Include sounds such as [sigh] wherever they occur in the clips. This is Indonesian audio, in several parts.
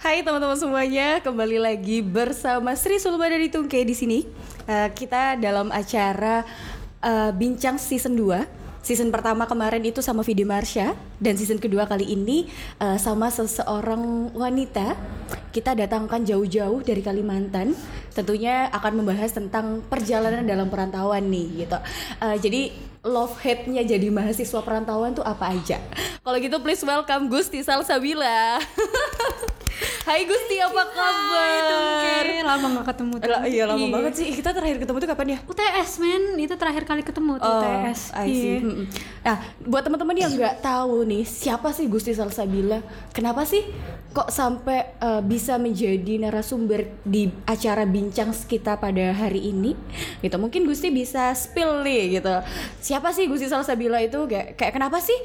Hai teman-teman semuanya, kembali lagi bersama Sri Sulma dari Tungke di sini. Uh, kita dalam acara uh, Bincang Season 2. Season pertama kemarin itu sama Vidi Marsha dan season kedua kali ini uh, sama seseorang wanita. Kita datangkan jauh-jauh dari Kalimantan. Tentunya akan membahas tentang perjalanan dalam perantauan nih gitu. Uh, jadi love hate-nya jadi mahasiswa perantauan tuh apa aja? Kalau gitu please welcome Gusti Salsabila. [laughs] Hai Gusti, apa kabar? Hai, lama gak ketemu tuh. Iya lama iya. banget sih. Kita terakhir ketemu tuh kapan ya? UTS men, itu terakhir kali ketemu tuh oh, UTS. I see. Iya. Nah, buat teman-teman yang nggak tahu nih, siapa sih Gusti Salsabila? Kenapa sih kok sampai uh, bisa menjadi narasumber di acara bincang kita pada hari ini? Gitu. Mungkin Gusti bisa spill nih gitu. Siapa sih Gusti Salsabila itu? Kayak, kayak kenapa sih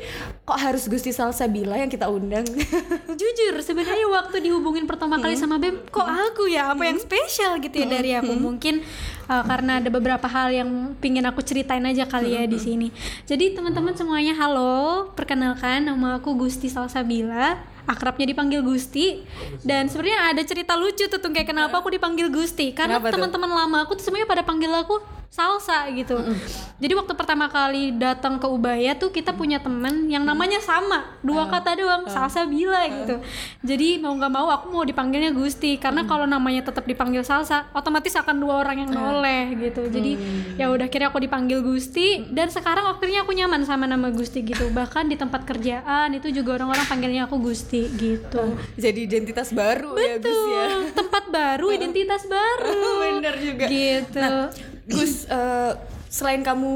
kok harus Gusti Salsabila yang kita undang? [laughs] Jujur, sebenarnya waktu dihubungin pertama kali sama Bem? Kok aku ya? Apa yang spesial gitu ya dari aku? Mungkin uh, karena ada beberapa hal yang pingin aku ceritain aja kali ya di sini. Jadi teman-teman semuanya halo. Perkenalkan nama aku Gusti Salsabila. Akrabnya dipanggil Gusti. Dan sebenarnya ada cerita lucu tuh, tuh kayak kenapa aku dipanggil Gusti? Karena teman-teman lama aku tuh semuanya pada panggil aku salsa gitu. Mm. Jadi waktu pertama kali datang ke Ubaya tuh kita punya temen yang namanya sama, dua uh, kata doang, uh, salsa bila uh, gitu. Jadi mau nggak mau aku mau dipanggilnya Gusti karena kalau namanya tetap dipanggil salsa, otomatis akan dua orang yang noleh uh, gitu. Jadi uh, ya udah kira aku dipanggil Gusti dan sekarang akhirnya aku nyaman sama nama Gusti gitu. Bahkan di tempat kerjaan itu juga orang-orang panggilnya aku Gusti gitu. Uh, jadi identitas baru Betul, ya Gus ya. Tempat baru, identitas baru. [laughs] Bener juga. Gitu. Nah, Gus, uh, selain kamu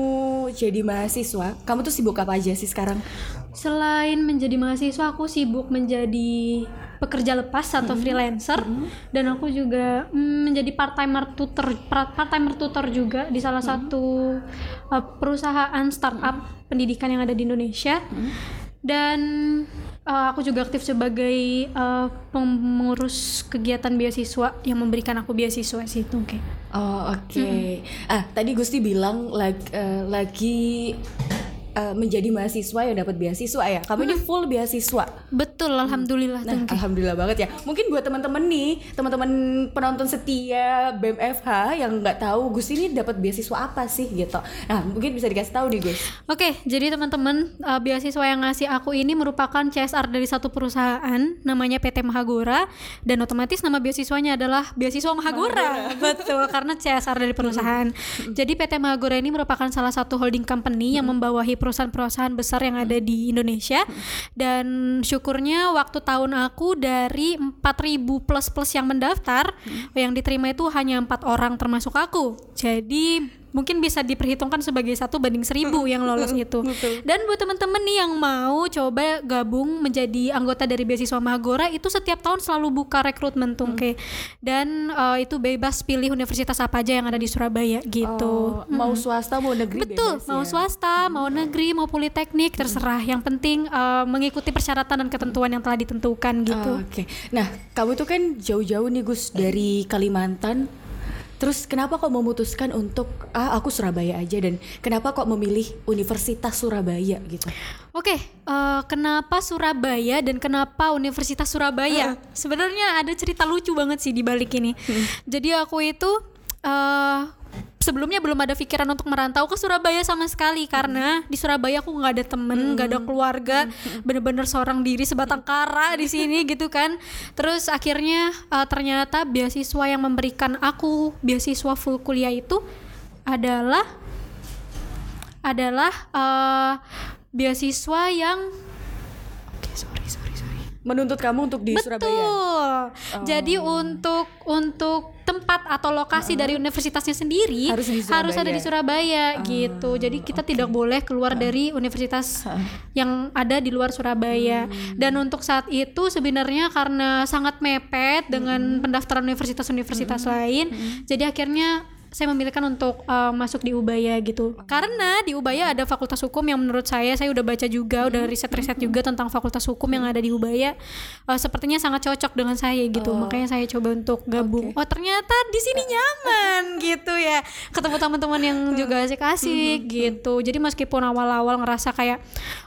jadi mahasiswa, kamu tuh sibuk apa aja sih sekarang? Selain menjadi mahasiswa, aku sibuk menjadi pekerja lepas atau mm -hmm. freelancer mm -hmm. dan aku juga mm, menjadi part timer tutor part timer tutor juga di salah mm -hmm. satu uh, perusahaan startup mm -hmm. pendidikan yang ada di Indonesia. Mm -hmm. Dan uh, aku juga aktif sebagai uh, pengurus kegiatan beasiswa yang memberikan aku beasiswa situ kayak. Oh oke. Okay. Mm. Ah tadi Gusti bilang like, uh, lagi uh, menjadi mahasiswa yang dapat beasiswa ya. Kamu hmm. ini full beasiswa. Betul, alhamdulillah. Nah, alhamdulillah banget ya. Mungkin buat teman-teman nih, teman-teman penonton setia BMFH yang nggak tahu Gus ini dapat beasiswa apa sih gitu. Nah, mungkin bisa dikasih tahu nih Gus. Oke, jadi teman-teman uh, beasiswa yang ngasih aku ini merupakan CSR dari satu perusahaan namanya PT Mahagora dan otomatis nama beasiswanya adalah beasiswa Mahagora. Mahagora. [laughs] Betul, karena CSR dari perusahaan. jadi PT Mahagora ini merupakan salah satu holding company yang membawahi perusahaan-perusahaan besar yang ada di Indonesia. Dan syukurnya waktu tahun aku dari 4000 plus plus yang mendaftar yang diterima itu hanya empat orang termasuk aku. Jadi mungkin bisa diperhitungkan sebagai satu banding seribu yang lolos itu. Dan buat teman-teman nih yang mau coba gabung menjadi anggota dari beasiswa Mahagora itu setiap tahun selalu buka rekrutmen tuh, hmm. Dan uh, itu bebas pilih universitas apa aja yang ada di Surabaya gitu. Oh, hmm. Mau swasta mau negeri Betul, bebas mau ya? swasta, mau negeri, mau politeknik terserah. Yang penting uh, mengikuti persyaratan dan ketentuan yang telah ditentukan gitu. Oh, Oke. Okay. Nah, kamu itu kan jauh-jauh nih Gus dari Kalimantan Terus kenapa kok memutuskan untuk ah aku Surabaya aja dan kenapa kok memilih Universitas Surabaya gitu? Oke, okay, uh, eh, kenapa Surabaya dan kenapa Universitas Surabaya? Uh. Sebenarnya ada cerita lucu banget sih di balik ini. Hmm. Jadi aku itu uh, sebelumnya belum ada pikiran untuk merantau ke Surabaya sama sekali karena di Surabaya aku nggak ada temen nggak ada keluarga bener-bener seorang diri sebatang kara di sini [laughs] gitu kan. Terus akhirnya uh, ternyata beasiswa yang memberikan aku beasiswa full kuliah itu adalah adalah uh, beasiswa yang menuntut kamu untuk di Betul. Surabaya. Oh. Jadi untuk untuk tempat atau lokasi uh, dari universitasnya sendiri harus, harus ada di Surabaya uh, gitu. Jadi kita okay. tidak boleh keluar uh, dari universitas uh, yang ada di luar Surabaya. Hmm. Dan untuk saat itu sebenarnya karena sangat mepet dengan hmm. pendaftaran universitas-universitas hmm. lain, hmm. jadi akhirnya saya memilihkan untuk uh, masuk di Ubaya gitu. Karena di Ubaya ada fakultas hukum yang menurut saya saya udah baca juga, udah riset-riset juga tentang fakultas hukum yang ada di Ubaya. Uh, sepertinya sangat cocok dengan saya gitu. Makanya saya coba untuk gabung. Oh, ternyata di sini nyaman [laughs] gitu ya. Ketemu teman-teman yang juga asik-asik gitu. Jadi meskipun awal-awal ngerasa kayak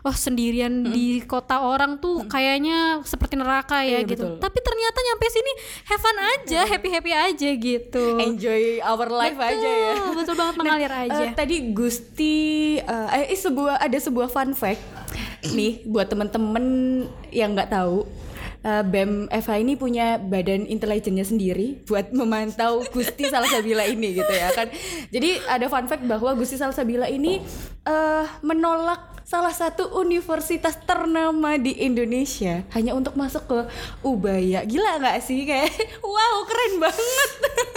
oh sendirian di kota orang tuh kayaknya seperti neraka ya Iya, gitu. betul. Tapi ternyata nyampe sini have fun aja, happy-happy aja gitu. enjoy our life aja ya Betul, betul banget mengalir Eh, aja. tadi Gusti eh, eh sebuah ada sebuah fun fact nih buat temen-temen yang nggak tahu eh, BEM FH ini punya badan intelijennya sendiri buat memantau Gusti Salsabila ini gitu ya kan. Jadi ada fun fact bahwa Gusti Salsabila ini eh, menolak salah satu universitas ternama di Indonesia hanya untuk masuk ke Ubaya. Gila nggak sih kayak [laughs] wow keren banget.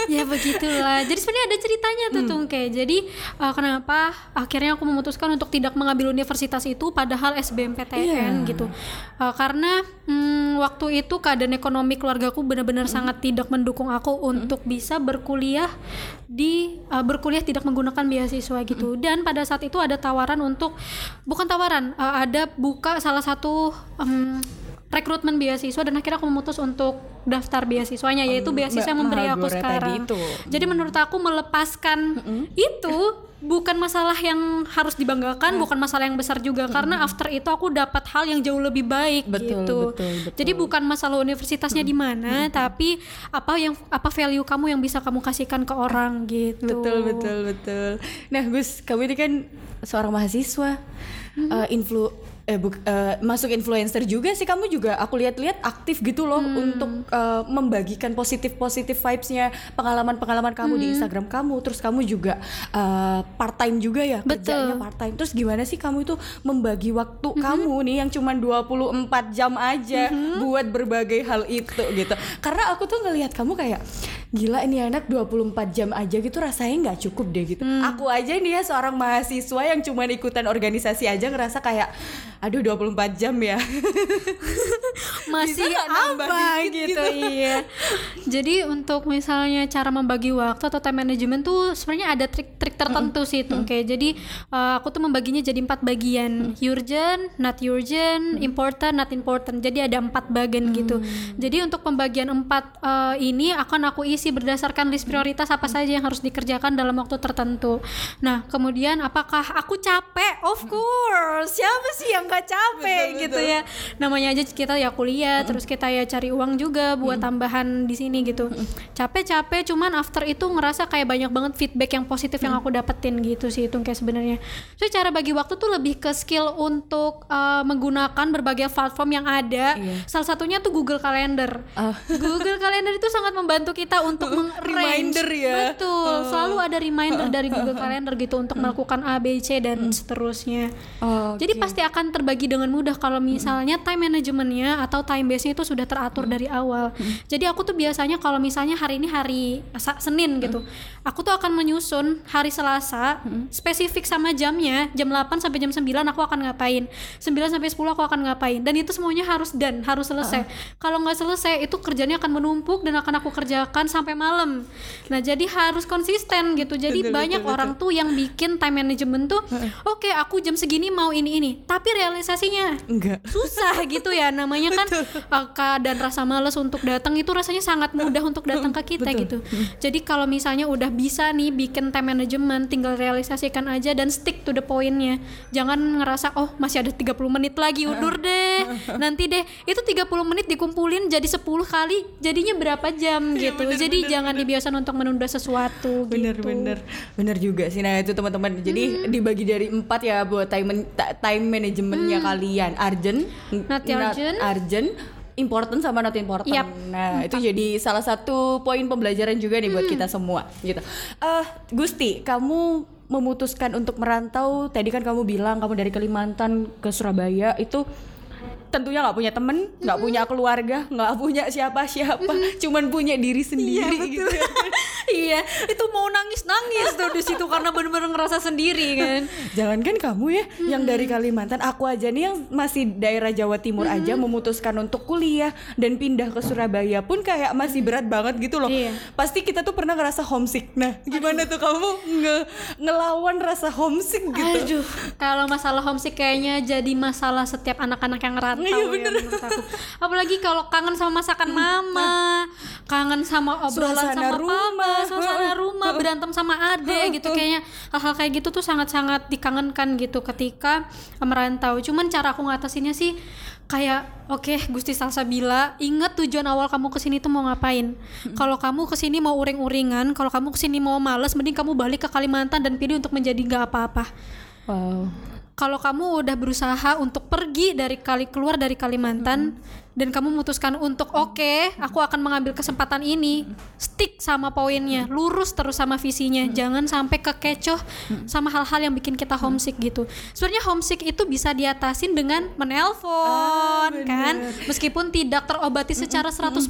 [laughs] ya begitulah. Jadi sebenarnya ada ceritanya tuh tuh kayak. Jadi uh, kenapa akhirnya aku memutuskan untuk tidak mengambil universitas itu padahal SBMPTN Iya. gitu. Uh, karena hmm, waktu itu keadaan ekonomi keluargaku benar-benar sangat tidak mendukung aku untuk bisa berkuliah di uh, berkuliah tidak menggunakan beasiswa gitu. Dan pada saat itu ada tawaran untuk bukan tawaran, uh, ada buka salah satu em, rekrutmen beasiswa dan akhirnya aku memutus untuk daftar beasiswanya yaitu beasiswa yang memberi aku sekarang. itu. Jadi menurut aku melepaskan itu bukan masalah yang harus dibanggakan, bukan masalah yang besar juga karena after itu aku dapat hal yang jauh lebih baik Betul, gitu. betul, betul. Jadi bukan masalah universitasnya di mana, tapi apa yang apa value kamu yang bisa kamu kasihkan ke orang gitu. Betul betul betul. Nah Gus, kamu ini kan seorang mahasiswa, eh, influ eh, buk- eh, masuk influencer juga sih kamu juga aku lihat-lihat aktif gitu loh untuk eh, membagikan positif positif vibesnya pengalaman pengalaman kamu di Instagram kamu. Terus kamu juga eh, part time juga ya Betul. kerjanya part time. Terus gimana sih kamu itu membagi waktu kamu nih yang cuma 24 jam aja buat berbagai hal itu gitu. Karena aku tuh ngelihat kamu kayak gila ini anak 24 jam aja gitu rasanya nggak cukup deh gitu. Aku aja nih ya seorang mahasiswa yang cuma ikutan organisasi aja ngerasa kayak aduh 24 jam ya. [laughs] masih apa dikit gitu, iya. Jadi untuk misalnya cara membagi waktu atau time management tuh sebenarnya ada trik-trik tertentu sih tuh kayak jadi uh, aku tuh membaginya jadi empat bagian. Urgent not urgent important not important. Jadi ada empat bagian gitu. Jadi untuk pembagian empat uh, ini akan aku isi berdasarkan list prioritas apa saja yang harus dikerjakan dalam waktu tertentu. Nah kemudian apakah aku capek? Of course. Siapa sih yang gak capek gitu ya. Namanya aja kita ya kuliah terus kita ya cari uang juga buat tambahan di sini gitu. Capek-capek cuman after itu ngerasa kayak banyak banget feedback yang positif yang aku dapetin gitu sih itu kayak sebenarnya. So cara bagi waktu tuh lebih ke skill untuk uh, menggunakan berbagai platform yang ada. Iya. salah satunya tuh Google Calendar. Ah. Google Calendar itu sangat membantu kita untuk [laughs] meng-arrange. Reminder ya. betul selalu ada reminder dari Google [laughs] Calendar gitu untuk melakukan A B C dan seterusnya. Oh, jadi pasti akan terbagi dengan mudah. Kalau misalnya time managementnya atau time base-nya itu sudah teratur dari awal. Jadi aku tuh biasanya kalau misalnya hari ini hari Senin gitu, aku tuh akan menyusun hari Selasa spesifik sama jamnya, jam 8 sampai jam 9 aku akan ngapain, 9 sampai 10 aku akan ngapain, dan itu semuanya harus done, harus selesai. Kalau nggak selesai itu kerjanya akan menumpuk dan akan aku kerjakan sampai malam. Nah jadi harus konsisten gitu. Jadi Betul, banyak betul, orang tuh yang bikin time management tuh, oke aku jam segini mau ini ini, tapi realisasinya enggak. susah gitu ya namanya kan uh, keadaan rasa males untuk datang itu rasanya sangat mudah untuk datang ke kita Betul. gitu. Jadi kalau misalnya udah bisa nih bikin time management tinggal realisasikan aja dan stick to the pointnya. Jangan ngerasa oh masih ada 30 menit lagi undur [laughs] deh. Nanti deh. Itu 30 menit dikumpulin jadi 10 kali jadinya berapa jam gitu. jadi jangan dibiasakan untuk menunda sesuatu bener gitu. bener bener juga sih. Nah itu teman-teman. Jadi dibagi dari empat ya buat time man- ta- time managementnya kalian. Urgent Not urgent. urgent important sama not important. Yap. nah itu jadi salah satu poin pembelajaran juga nih buat kita semua gitu. Eh Gusti kamu memutuskan untuk merantau tadi kan kamu bilang kamu dari Kalimantan ke Surabaya itu tentunya nggak punya temen, nggak punya keluarga, nggak punya siapa-siapa, cuman punya diri sendiri gitu. [laughs] iya itu mau nangis nangis tuh di situ karena bener-bener ngerasa sendiri kan Jangankan kamu ya, yang dari Kalimantan, aku aja nih yang masih daerah Jawa Timur aja memutuskan untuk kuliah dan pindah ke Surabaya pun kayak masih berat banget gitu loh. Iya. Pasti kita tuh pernah ngerasa homesick. Nah, gimana tuh kamu nge ngelawan rasa homesick gitu? Aduh, kalau masalah homesick kayaknya jadi masalah setiap anak-anak yang ngerantau Iya, ya menurut aku. Apalagi kalau kangen sama masakan [laughs] mama, kangen sama obrolan Suasana sama rumah. papa, suasana rumah, berantem sama ade [laughs] gitu kayaknya hal-hal kayak gitu tuh sangat-sangat dikangenkan gitu ketika merantau. Cuman cara aku ngatasinnya sih kayak oke Gusti Salsabila ingat tujuan awal kamu ke sini tuh mau ngapain [laughs] kalau kamu ke sini mau uring-uringan kalau kamu ke sini mau males mending kamu balik ke Kalimantan dan pilih untuk menjadi nggak apa-apa Wow. kalau kamu udah berusaha untuk pergi dari kali keluar dari Kalimantan dan kamu memutuskan untuk oke aku akan mengambil kesempatan ini. Stick sama poinnya lurus terus sama visinya jangan sampai kekecoh sama hal-hal yang bikin kita homesick gitu. Sebenarnya homesick itu bisa diatasin dengan menelpon kan? meskipun tidak terobati secara 100%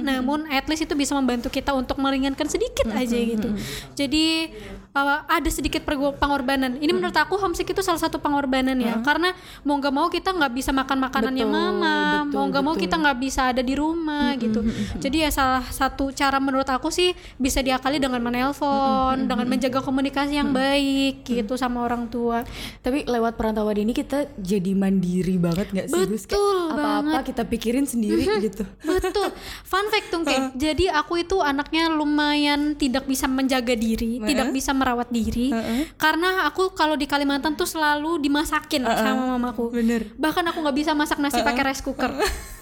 namun at least itu bisa membantu kita untuk meringankan sedikit aja gitu. Jadi uh, ada sedikit pengorbanan. Ini menurut aku homesick itu salah satu pengorbanan ya karena mau nggak mau kita nggak bisa makan makanannya Betul, mama betul, mau nggak mau kita nggak bisa ada di rumah gitu jadi ya salah satu cara menurut aku sih bisa diakali dengan menelpon dengan menjaga komunikasi yang baik gitu sama orang tua Tapi lewat perantauan ini kita jadi mandiri banget nggak sih? Kayak Betul Apa-apa kita pikirin sendiri gitu. Betul. Fun fact tuh, Kek. Jadi aku itu anaknya lumayan tidak bisa menjaga diri, tidak bisa merawat diri. Karena aku kalau di Kalimantan tuh selalu dimasakin sama mamaku. Bener. Bahkan aku nggak bisa masak nasi pakai rice cooker. [laughs]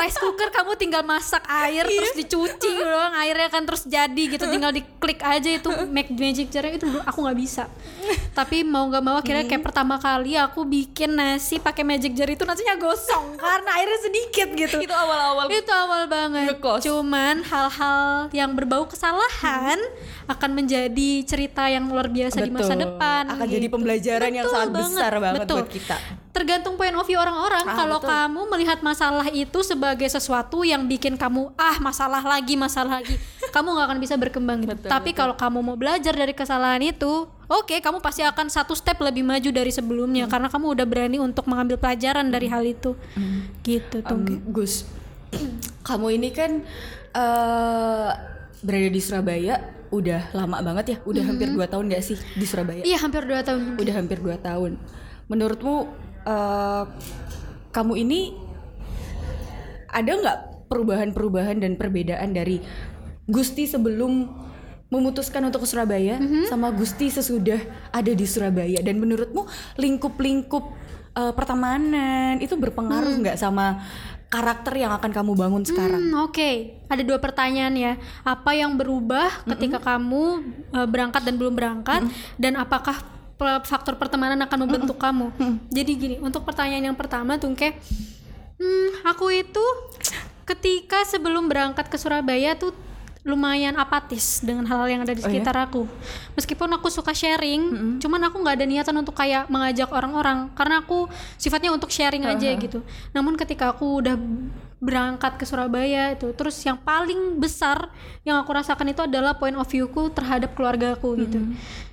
rice cooker kamu tinggal masak air terus dicuci doang airnya kan terus jadi gitu tinggal diklik aja itu make magic jar itu aku nggak bisa [laughs] tapi mau nggak mau akhirnya kayak pertama kali aku bikin nasi pakai magic jar itu nasinya gosong [laughs] karena airnya sedikit gitu Itu awal-awal itu awal banget Ngekos. cuman hal-hal yang berbau kesalahan akan menjadi cerita yang luar biasa di masa Betul. depan Akan jadi gitu. pembelajaran yang Betul sangat besar banget betul. buat kita. Tergantung point of view orang-orang. Ah, kalau kamu melihat masalah itu sebagai sesuatu yang bikin kamu ah masalah lagi masalah lagi [laughs] kamu nggak akan bisa berkembang gitu. Betul, tapi kalau kamu mau belajar dari kesalahan itu oke kamu pasti akan satu step lebih maju dari sebelumnya Hmm. karena kamu udah berani untuk mengambil pelajaran dari hal itu. Gitu tuh Em, Gus, [clears throat] kamu ini kan eh berada di Surabaya udah lama banget ya, udah hampir dua tahun gak sih di Surabaya? iya hampir dua tahun. Udah hampir dua tahun. Menurutmu eh, kamu ini ada nggak perubahan-perubahan dan perbedaan dari Gusti sebelum memutuskan untuk ke Surabaya sama Gusti sesudah ada di Surabaya? Dan menurutmu lingkup-lingkup eh, pertemanan itu berpengaruh nggak sama karakter yang akan kamu bangun sekarang? Hmm, Oke, ada dua pertanyaan ya. Apa yang berubah ketika kamu uh, berangkat dan belum berangkat, dan apakah faktor pertemanan akan membentuk kamu? Jadi gini, untuk pertanyaan yang pertama, Tungke, hmm, aku itu ketika sebelum berangkat ke Surabaya tuh lumayan apatis dengan hal-hal yang ada di Oh ya? sekitar aku. Meskipun aku suka sharing, cuman aku nggak ada niatan untuk kayak mengajak orang-orang karena aku sifatnya untuk sharing aja gitu. Namun ketika aku udah berangkat ke Surabaya itu, terus yang paling besar yang aku rasakan itu adalah point of view-ku terhadap keluargaku gitu.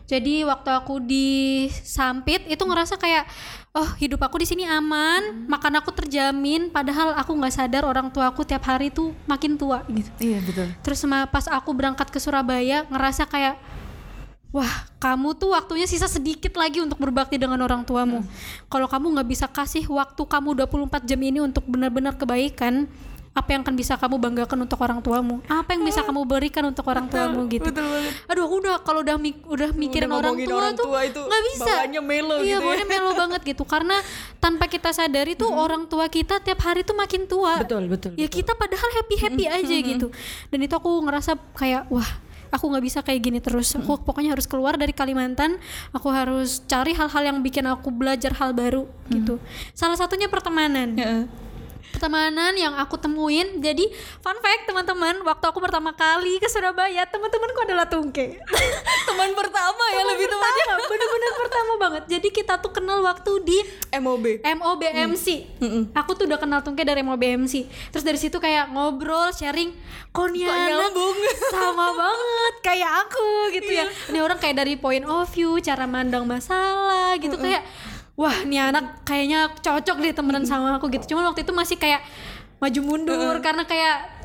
Jadi waktu aku di Sampit itu ngerasa kayak oh hidup aku di sini aman, makan aku terjamin padahal aku nggak sadar orang tua aku tiap hari tuh makin tua gitu. Iya betul. Terus sama pas aku berangkat ke Surabaya ngerasa kayak wah kamu tuh waktunya sisa sedikit lagi untuk berbakti dengan orang tuamu. Kalau kamu nggak bisa kasih waktu kamu 24 jam ini untuk benar-benar kebaikan, apa yang akan bisa kamu banggakan untuk orang tuamu? Apa yang bisa kamu berikan untuk orang tuamu gitu? Betul banget. Aduh aku udah kalau udah mik- udah mikirin Udah orang tua orang tuh tua itu nggak bisa. bawaannya melo iya, gitu ya. melo [laughs] banget gitu karena tanpa kita sadari tuh orang tua kita tiap hari tuh makin tua Betul betul. ya kita padahal happy happy aja gitu dan itu aku ngerasa kayak wah aku nggak bisa kayak gini terus aku pokoknya harus keluar dari Kalimantan aku harus cari hal-hal yang bikin aku belajar hal baru gitu salah satunya pertemanan Heeh. Pertemanan yang aku temuin. Jadi fun fact teman-teman waktu aku pertama kali ke Surabaya teman-temanku adalah tungke. [laughs] Teman pertama ya lebih tepatnya. pertama [laughs] bener-bener pertama banget. Jadi kita tuh kenal waktu di MOB MOBMC aku tuh udah kenal Tungke dari MOBMC terus dari situ kayak ngobrol sharing. Nyambung?" [laughs] sama banget kayak aku gitu ya. Ini orang kayak dari point of view cara mandang masalah gitu. Kayak wah nih anak kayaknya cocok deh temenan sama aku gitu. Cuman waktu itu masih kayak maju mundur karena kayak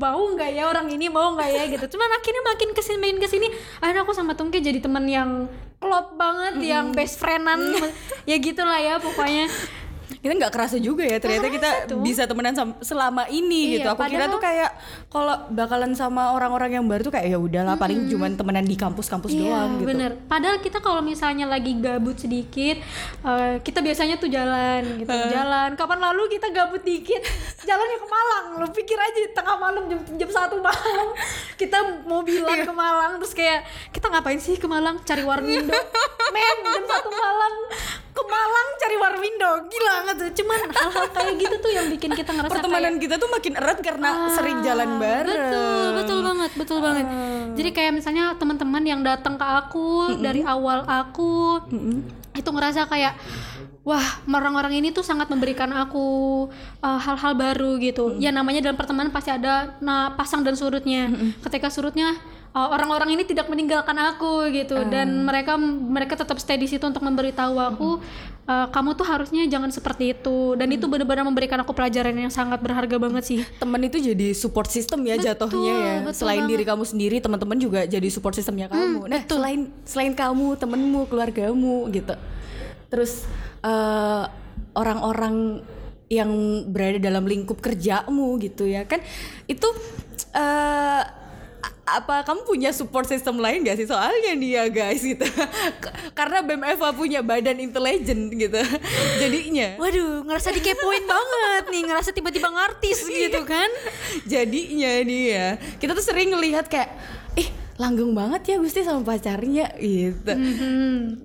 bau nggak ya orang ini? Mau nggak ya? gitu. Cuman akhirnya makin ke sini makin ke sini akhirnya aku sama Tungke jadi teman yang klop banget yang best friendan ya gitulah ya pokoknya kita nggak kerasa juga ya ternyata kita bisa temenan selama ini Iya, gitu aku kira padahal- tuh kayak kalau bakalan sama orang-orang yang baru tuh kayak ya udahlah paling cuman temenan di kampus-kampus Iya, doang gitu bener. Padahal kita kalau misalnya lagi gabut sedikit, eh, kita biasanya tuh jalan gitu, jalan. Kapan lalu kita gabut dikit, jalannya ke Malang. Lu pikir aja tengah malam jam jam satu malam kita mobilan ke Malang, terus kayak kita ngapain sih ke Malang? Cari warmindo. Men, jam satu malam ke Malang cari warmindo, gila nggak tuh? Cuman hal-hal kayak gitu tuh yang bikin kita ngerasa pertemanan kayak, kita tuh makin erat karena sering jalan bareng. Ah, Betul, betul banget, betul banget. Jadi kayak misalnya teman-teman yang datang ke aku dari awal aku itu ngerasa kayak wah orang-orang ini tuh sangat memberikan aku uh, hal-hal baru gitu. Ya namanya dalam pertemanan pasti ada nah pasang dan surutnya. Ketika surutnya uh, orang-orang ini tidak meninggalkan aku gitu. Dan mereka mereka tetap stay di situ untuk memberitahu aku uh, kamu tuh harusnya jangan seperti itu. Dan itu benar-benar memberikan aku pelajaran yang sangat berharga banget sih. temen itu jadi support system ya jatuhnya ya. betul selain banget. diri kamu sendiri teman-teman juga jadi support systemnya kamu. Nah selain selain kamu temenmu keluargamu gitu. Terus eh, orang-orang yang berada dalam lingkup kerjamu gitu ya. Kan itu a- apa kamu punya support system lain gak sih? Soalnya nih ya guys gitu. [laughs] Karena BEM Eva punya badan intelijen gitu. [laughs] Jadinya. Waduh, ngerasa dikepoin [laughs] banget nih, ngerasa tiba-tiba ngartis gitu kan? jadinya nih ya. Kita tuh sering ngelihat kayak ih langgeng banget ya Gusti sama pacarnya gitu.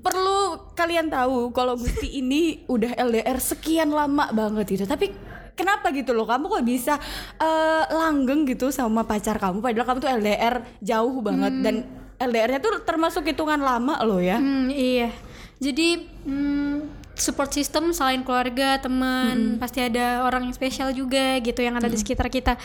Perlu kalian tahu kalau Gusti ini udah LDR sekian lama banget gitu. Tapi kenapa gitu loh? Kamu kok bisa eh, langgeng gitu sama pacar kamu? Padahal kamu tuh LDR jauh banget. Dan LDR-nya tuh termasuk hitungan lama loh ya. Hmm, iya. Jadi hmm, support system selain keluarga, teman, pasti ada orang yang spesial juga gitu yang ada di sekitar kita.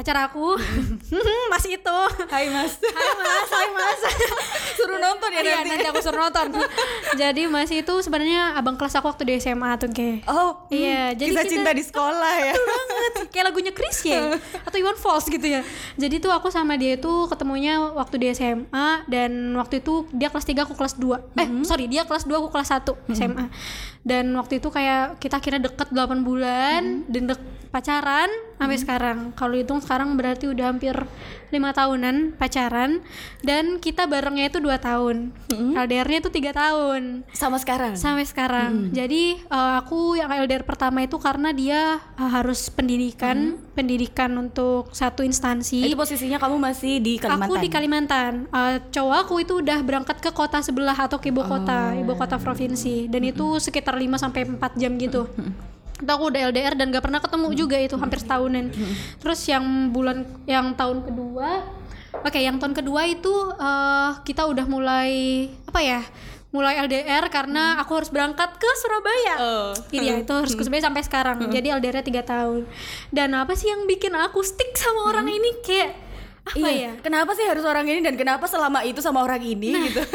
Pacar aku [laughs] masih itu. Hai Mas Hai Mas, hai Mas. [laughs] suruh nonton ya Iya, nanti nanti aku suruh nonton. [laughs] jadi masih itu sebenarnya abang kelas aku waktu di SMA tuh kayak. oh Iya, hmm, jadi kisah kita- cinta di sekolah ya banget kayak lagunya Chris ya atau Iwan Fals gitu ya. Jadi tuh aku sama dia itu ketemunya waktu di SMA dan waktu itu dia kelas 3 aku kelas 2 eh sorry dia kelas 2 aku kelas 1 SMA dan waktu itu kayak kita akhirnya deket 8 bulan dan dek pacaran sampai sekarang. Kalau hitung sekarang berarti udah hampir lima tahunan pacaran dan kita barengnya itu dua tahun. LDR-nya itu tiga tahun. Sama sekarang? Sampai sekarang. Jadi eh, aku yang LDR pertama itu karena dia eh, harus pendidikan, pendidikan untuk satu instansi. itu posisinya kamu masih di Kalimantan Aku di Kalimantan. Eh, cowok aku itu udah berangkat ke kota sebelah atau ke ibu kota, ibu kota provinsi. Dan itu sekitar 5 sampai 4 jam gitu. Itu aku udah LDR dan gak pernah ketemu juga itu hampir setahunan. Terus yang bulan yang tahun kedua Oke, yang tahun kedua itu eh, kita udah mulai apa ya? Mulai LDR karena aku harus berangkat ke Surabaya. Oh. Iya, itu harus ke Surabaya sampai sekarang. Jadi LDR-nya tiga tahun. Dan apa sih yang bikin aku stick sama orang ini kayak apa Iya, ya? kenapa sih harus orang ini dan kenapa selama itu sama orang ini Nah, gitu? [laughs]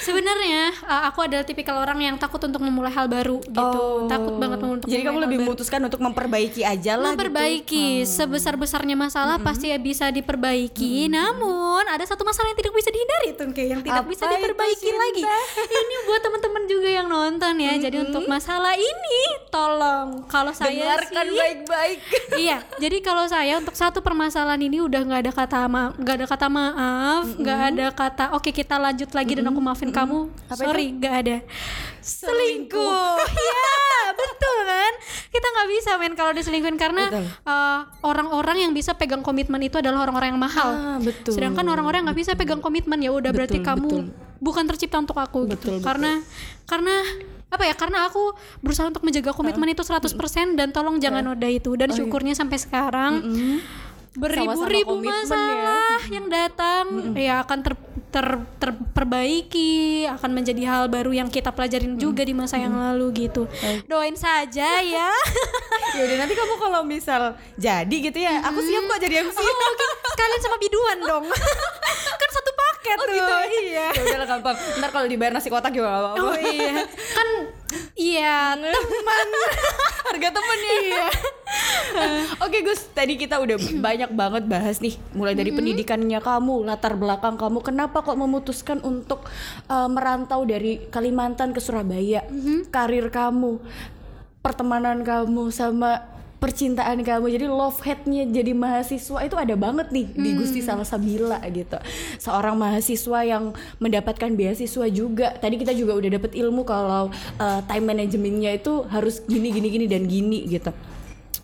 Sebenarnya uh, aku adalah tipikal orang yang takut untuk memulai hal baru gitu. Takut banget untuk Oh. Jadi kamu lebih memutuskan untuk memperbaiki aja lah memperbaiki gitu. sebesar-besarnya masalah pasti ya bisa diperbaiki. Namun ada satu masalah yang tidak bisa dihindari tuh kayak yang tidak Apa bisa itu, diperbaiki lagi. [laughs] Ini buat teman-teman juga yang nonton ya. Jadi untuk masalah ini tolong kalau saya Dengarkan baik-baik. iya jadi kalau saya untuk satu permasalahan ini udah nggak ada kata ma nggak ada kata maaf nggak ada kata oke kita lanjut lagi dan aku maafin kamu. Apa sorry nggak ada. Selingkuh. [laughs] Ya betul kan? Kita nggak bisa men kalau diselingkuhin karena Betul. uh, orang-orang yang bisa pegang komitmen itu adalah orang-orang yang mahal. Ah, betul. sedangkan orang-orang nggak bisa pegang komitmen ya udah berarti Betul, kamu betul. bukan tercipta untuk aku gitu. Betul, betul. karena karena apa ya karena aku berusaha untuk menjaga komitmen itu 100% dan tolong jangan noda itu. Dan syukurnya sampai sekarang beribu-ribu ya. masalah yang datang. Ya akan ter, ter- terperbaiki akan menjadi hal baru yang kita pelajarin juga di masa yang lalu gitu. Doain saja ya. [laughs] Ya udah nanti kamu kalau misal jadi gitu ya aku siap kok jadi MC oh, oke. sekalian sama biduan dong. [laughs] Kan satu paket Oh tuh gitu. Iya. Ya udah gampang ntar kalau dibayar nasi kotak juga gak apa-apa. Oh iya. [laughs] Kan iya. teman. Harga temen ya. Iya [laughs] oke Gus tadi kita udah banyak banget bahas nih mulai dari pendidikannya kamu latar belakang kamu kenapa kok memutuskan untuk uh, merantau dari Kalimantan ke Surabaya? Karir kamu pertemanan kamu sama percintaan kamu jadi love hate-nya jadi mahasiswa itu ada banget nih di Gusti Salsabila gitu. Seorang mahasiswa yang mendapatkan beasiswa juga. Tadi kita juga udah dapet ilmu kalau uh, time manajemennya itu harus gini gini gini dan gini gitu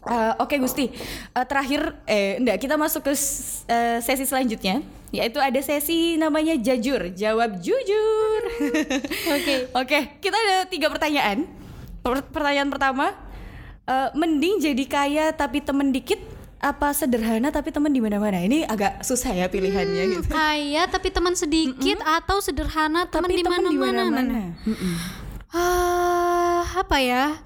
Uh, Oke Gusti, Uh, terakhir eh enggak kita masuk ke uh, sesi selanjutnya yaitu ada sesi namanya jajur jawab jujur. [laughs] Oke. Oke, kita ada tiga pertanyaan. Per- pertanyaan pertama, uh, mending jadi kaya tapi temen dikit apa sederhana tapi temen di mana-mana? Ini agak susah ya pilihannya gitu. kaya tapi teman sedikit atau sederhana teman di mana-mana mana-mana. Ah, apa ya?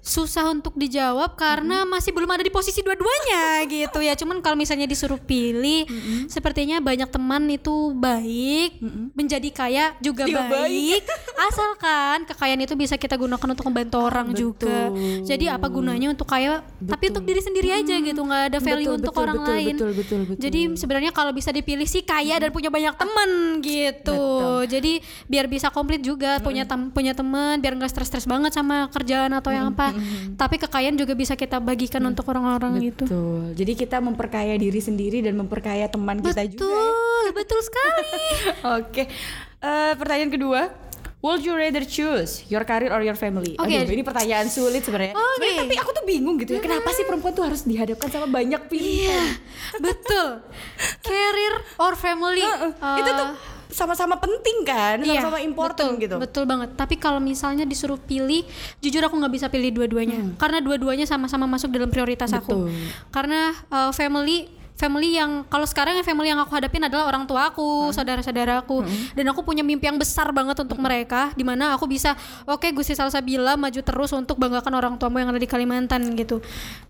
Susah untuk dijawab karena masih belum ada di posisi dua-duanya [laughs] gitu ya. Cuman kalau misalnya disuruh pilih, sepertinya banyak teman itu baik, menjadi kaya juga Juga baik. Asalkan kekayaan itu bisa kita gunakan untuk membantu orang juga. Jadi apa gunanya untuk kaya tapi untuk diri sendiri aja gitu, nggak ada value Betul, untuk betul, orang betul, lain. betul, betul, betul. Jadi sebenarnya kalau bisa dipilih sih kaya dan punya banyak temen gitu. Jadi biar bisa komplit juga punya tem punya teman, biar nggak stres-stres banget sama kerjaan atau yang apa. Tapi kekayaan juga bisa kita bagikan untuk orang-orang itu. Betul. Jadi kita memperkaya diri sendiri dan memperkaya teman kita juga. ya. Betul, betul sekali. [laughs] Oke, Eh, pertanyaan kedua. Would you rather choose your career or your family? Oke. Aduh, ini pertanyaan sulit sebenarnya. Oke. Sebenarnya tapi aku tuh bingung gitu ya. Kenapa sih perempuan tuh harus dihadapkan sama banyak pilihan? Iya, betul. [laughs] Career or family. Heeh. itu tuh sama-sama penting kan, Iya, sama-sama important betul, gitu. Betul banget. Tapi kalau misalnya disuruh pilih, jujur aku nggak bisa pilih dua-duanya. Karena dua-duanya sama-sama masuk dalam prioritas aku. Hmm. Betul. Karena uh, family family yang kalau sekarang yang family yang aku hadapin adalah orang tua aku, Hmm. saudara-saudaraku, dan aku punya mimpi yang besar banget untuk mereka, di mana aku bisa, oke Gusti Salsabila maju terus untuk banggakan orang tuamu yang ada di Kalimantan gitu.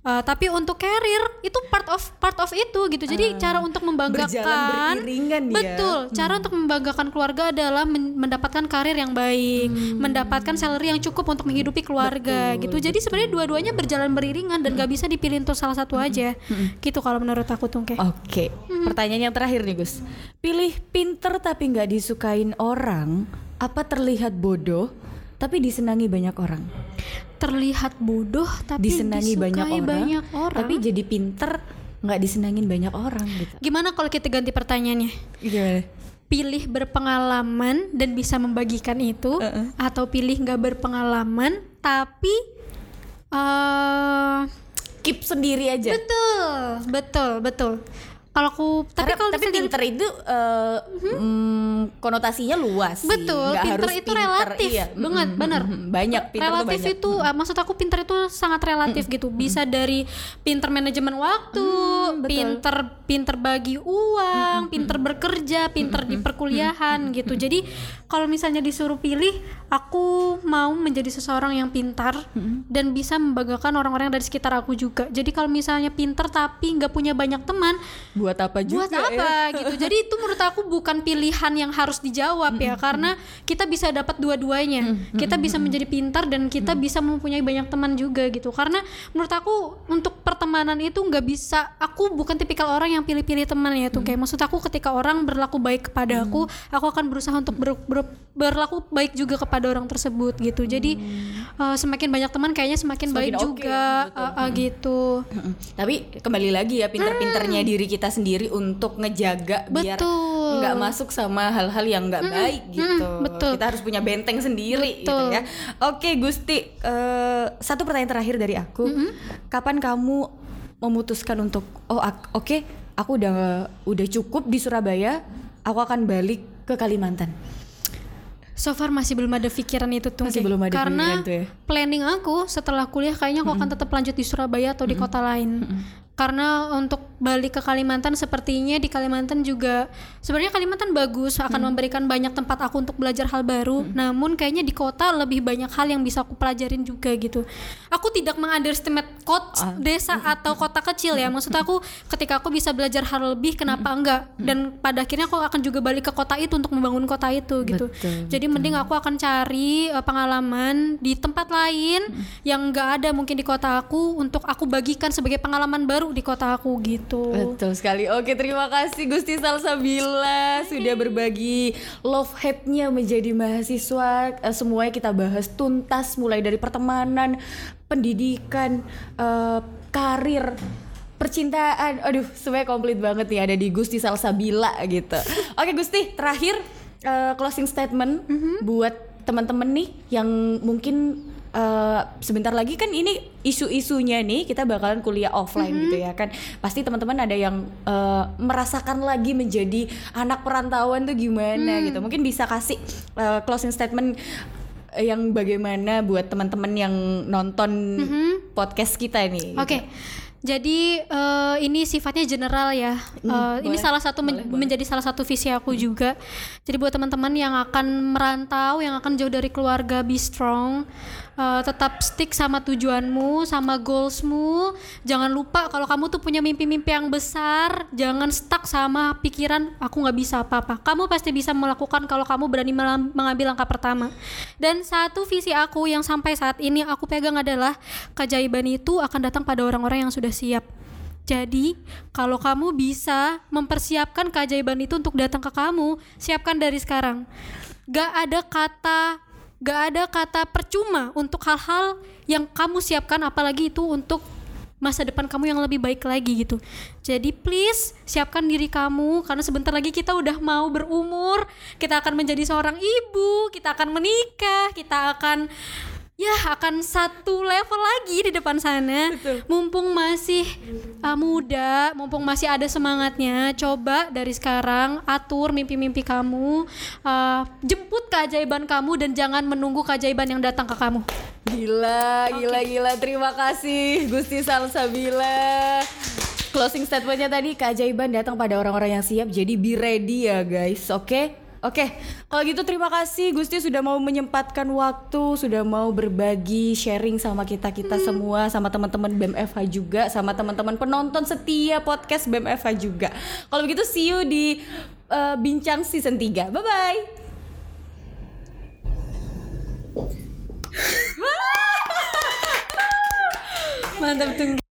Uh, tapi untuk career itu part of part of itu gitu. Jadi cara untuk membanggakan, beriringan dia. betul. Cara untuk membanggakan keluarga adalah men- mendapatkan karir yang baik, mendapatkan salary yang cukup untuk menghidupi keluarga gitu. Jadi sebenarnya dua-duanya berjalan beriringan dan gak bisa dipilih untuk salah satu aja. Gitu kalau menurut aku tuh kayak. Oke, pertanyaan yang terakhir nih Gus. Pilih pinter tapi nggak disukain orang, apa terlihat bodoh tapi disenangi banyak orang? Terlihat bodoh tapi Disenangi disukai banyak orang, banyak orang. tapi jadi pinter nggak disenangin banyak orang gitu. Gimana kalau kita ganti pertanyaannya? Gimana? Pilih berpengalaman dan bisa membagikan itu, Uh-uh. atau pilih nggak berpengalaman tapi eh Keep sendiri aja. Betul, betul, betul. Kalau aku tapi kalau tapi pinter itu eh, mm, konotasinya luas sih. Betul, Nggak pinter itu relatif iya. banget, Mm, mm, bener. mm, mm. Banyak pinter relatif banyak. itu ah, maksud aku pinter itu sangat relatif gitu. Bisa dari pinter manajemen waktu, Mm, betul. pinter pinter bagi uang, pinter bekerja, pinter di perkuliahan gitu. Jadi kalau misalnya disuruh pilih, aku mau menjadi seseorang yang pintar dan bisa membanggakan orang-orang dari sekitar aku juga. Jadi kalau misalnya pinter tapi nggak punya banyak teman, buat apa juga buat apa [laughs] gitu. Jadi itu menurut aku bukan pilihan yang harus dijawab ya karena kita bisa dapat dua-duanya. Kita bisa menjadi pintar dan kita bisa mempunyai banyak teman juga gitu. Karena menurut aku untuk pertemanan itu nggak bisa aku bukan tipikal orang yang pilih-pilih teman ya tuh kayak maksud aku ketika orang berlaku baik kepada aku aku akan berusaha untuk ber- ber- berlaku baik juga kepada orang tersebut gitu. Jadi eh, semakin banyak teman kayaknya semakin, Semakin baik oke, juga. betul. eh, eh, gitu. Mm-mm. Tapi kembali lagi ya pinter-pinternya diri kita sendiri untuk ngejaga biar Betul. nggak masuk sama hal-hal yang nggak baik gitu. betul. Kita harus punya benteng sendiri gitu Betul. ya. Oke Gusti, eh, satu pertanyaan terakhir dari aku. Kapan kamu memutuskan untuk oh oke aku udah udah cukup di Surabaya, aku akan balik ke Kalimantan. So far masih belum ada pikiran itu tuh. Masih belum ada Karena tuh ya? planning aku setelah kuliah kayaknya aku akan tetap lanjut di Surabaya atau di kota lain. Karena untuk balik ke Kalimantan sepertinya di Kalimantan juga sebenarnya Kalimantan bagus akan memberikan banyak tempat aku untuk belajar hal baru. Namun kayaknya di kota lebih banyak hal yang bisa aku pelajarin juga gitu. Aku tidak mengunderestimate kota desa atau kota kecil ya. Maksud aku ketika aku bisa belajar hal lebih kenapa enggak? Dan pada akhirnya aku akan juga balik ke kota itu untuk membangun kota itu gitu. Betul, jadi mending aku akan cari uh, pengalaman di tempat lain yang enggak ada mungkin di kota aku untuk aku bagikan sebagai pengalaman baru di kota aku gitu Betul sekali. Oke, terima kasih Gusti Salsabila sudah berbagi love hate-nya menjadi mahasiswa. Eh, semuanya kita bahas tuntas mulai dari pertemanan, pendidikan, eh, karir, percintaan. Aduh, semuanya komplit banget nih ada di Gusti Salsabila gitu. Oke, Gusti, terakhir eh, closing statement buat teman-teman nih yang mungkin eh, sebentar lagi kan ini isu-isunya nih kita bakalan kuliah offline gitu ya kan. Pasti teman-teman ada yang eh, merasakan lagi menjadi anak perantauan tuh gimana gitu. Mungkin bisa kasih eh, closing statement yang bagaimana buat teman-teman yang nonton podcast kita nih gitu. Jadi eh, ini sifatnya general ya. Ini boleh. salah satu men- menjadi salah satu visi aku juga. Jadi buat teman-teman yang akan merantau, yang akan jauh dari keluarga, be strong. Eh, tetap stick sama tujuanmu, sama goalsmu. Jangan lupa kalau kamu tuh punya mimpi-mimpi yang besar. Jangan stuck sama pikiran aku nggak bisa apa-apa. Kamu pasti bisa melakukan kalau kamu berani mengambil langkah pertama. Dan satu visi aku yang sampai saat ini aku pegang adalah keajaiban itu akan datang pada orang-orang yang sudah siap. Jadi, kalau kamu bisa mempersiapkan keajaiban itu untuk datang ke kamu, siapkan dari sekarang. Gak ada kata, gak ada kata percuma untuk hal-hal yang kamu siapkan, apalagi itu untuk masa depan kamu yang lebih baik lagi gitu. Jadi please siapkan diri kamu karena sebentar lagi kita udah mau berumur, kita akan menjadi seorang ibu, kita akan menikah, kita akan ya akan satu level lagi di depan sana. Mumpung masih uh, muda, mumpung masih ada semangatnya, coba dari sekarang atur mimpi-mimpi kamu, uh, jemput keajaiban kamu dan jangan menunggu keajaiban yang datang ke kamu. Gila, gila, gila. Terima kasih Gusti Salsabila. Closing statementnya tadi keajaiban datang pada orang-orang yang siap. Jadi be ready ya guys, oke? Oke, kalau gitu terima kasih Gusti sudah mau menyempatkan waktu, sudah mau berbagi sharing sama kita kita semua, sama teman-teman BMFH juga, sama teman-teman penonton setia podcast BMFH juga. Kalau begitu see you di eh, bincang season 3. Bye bye. Mantap tunggu.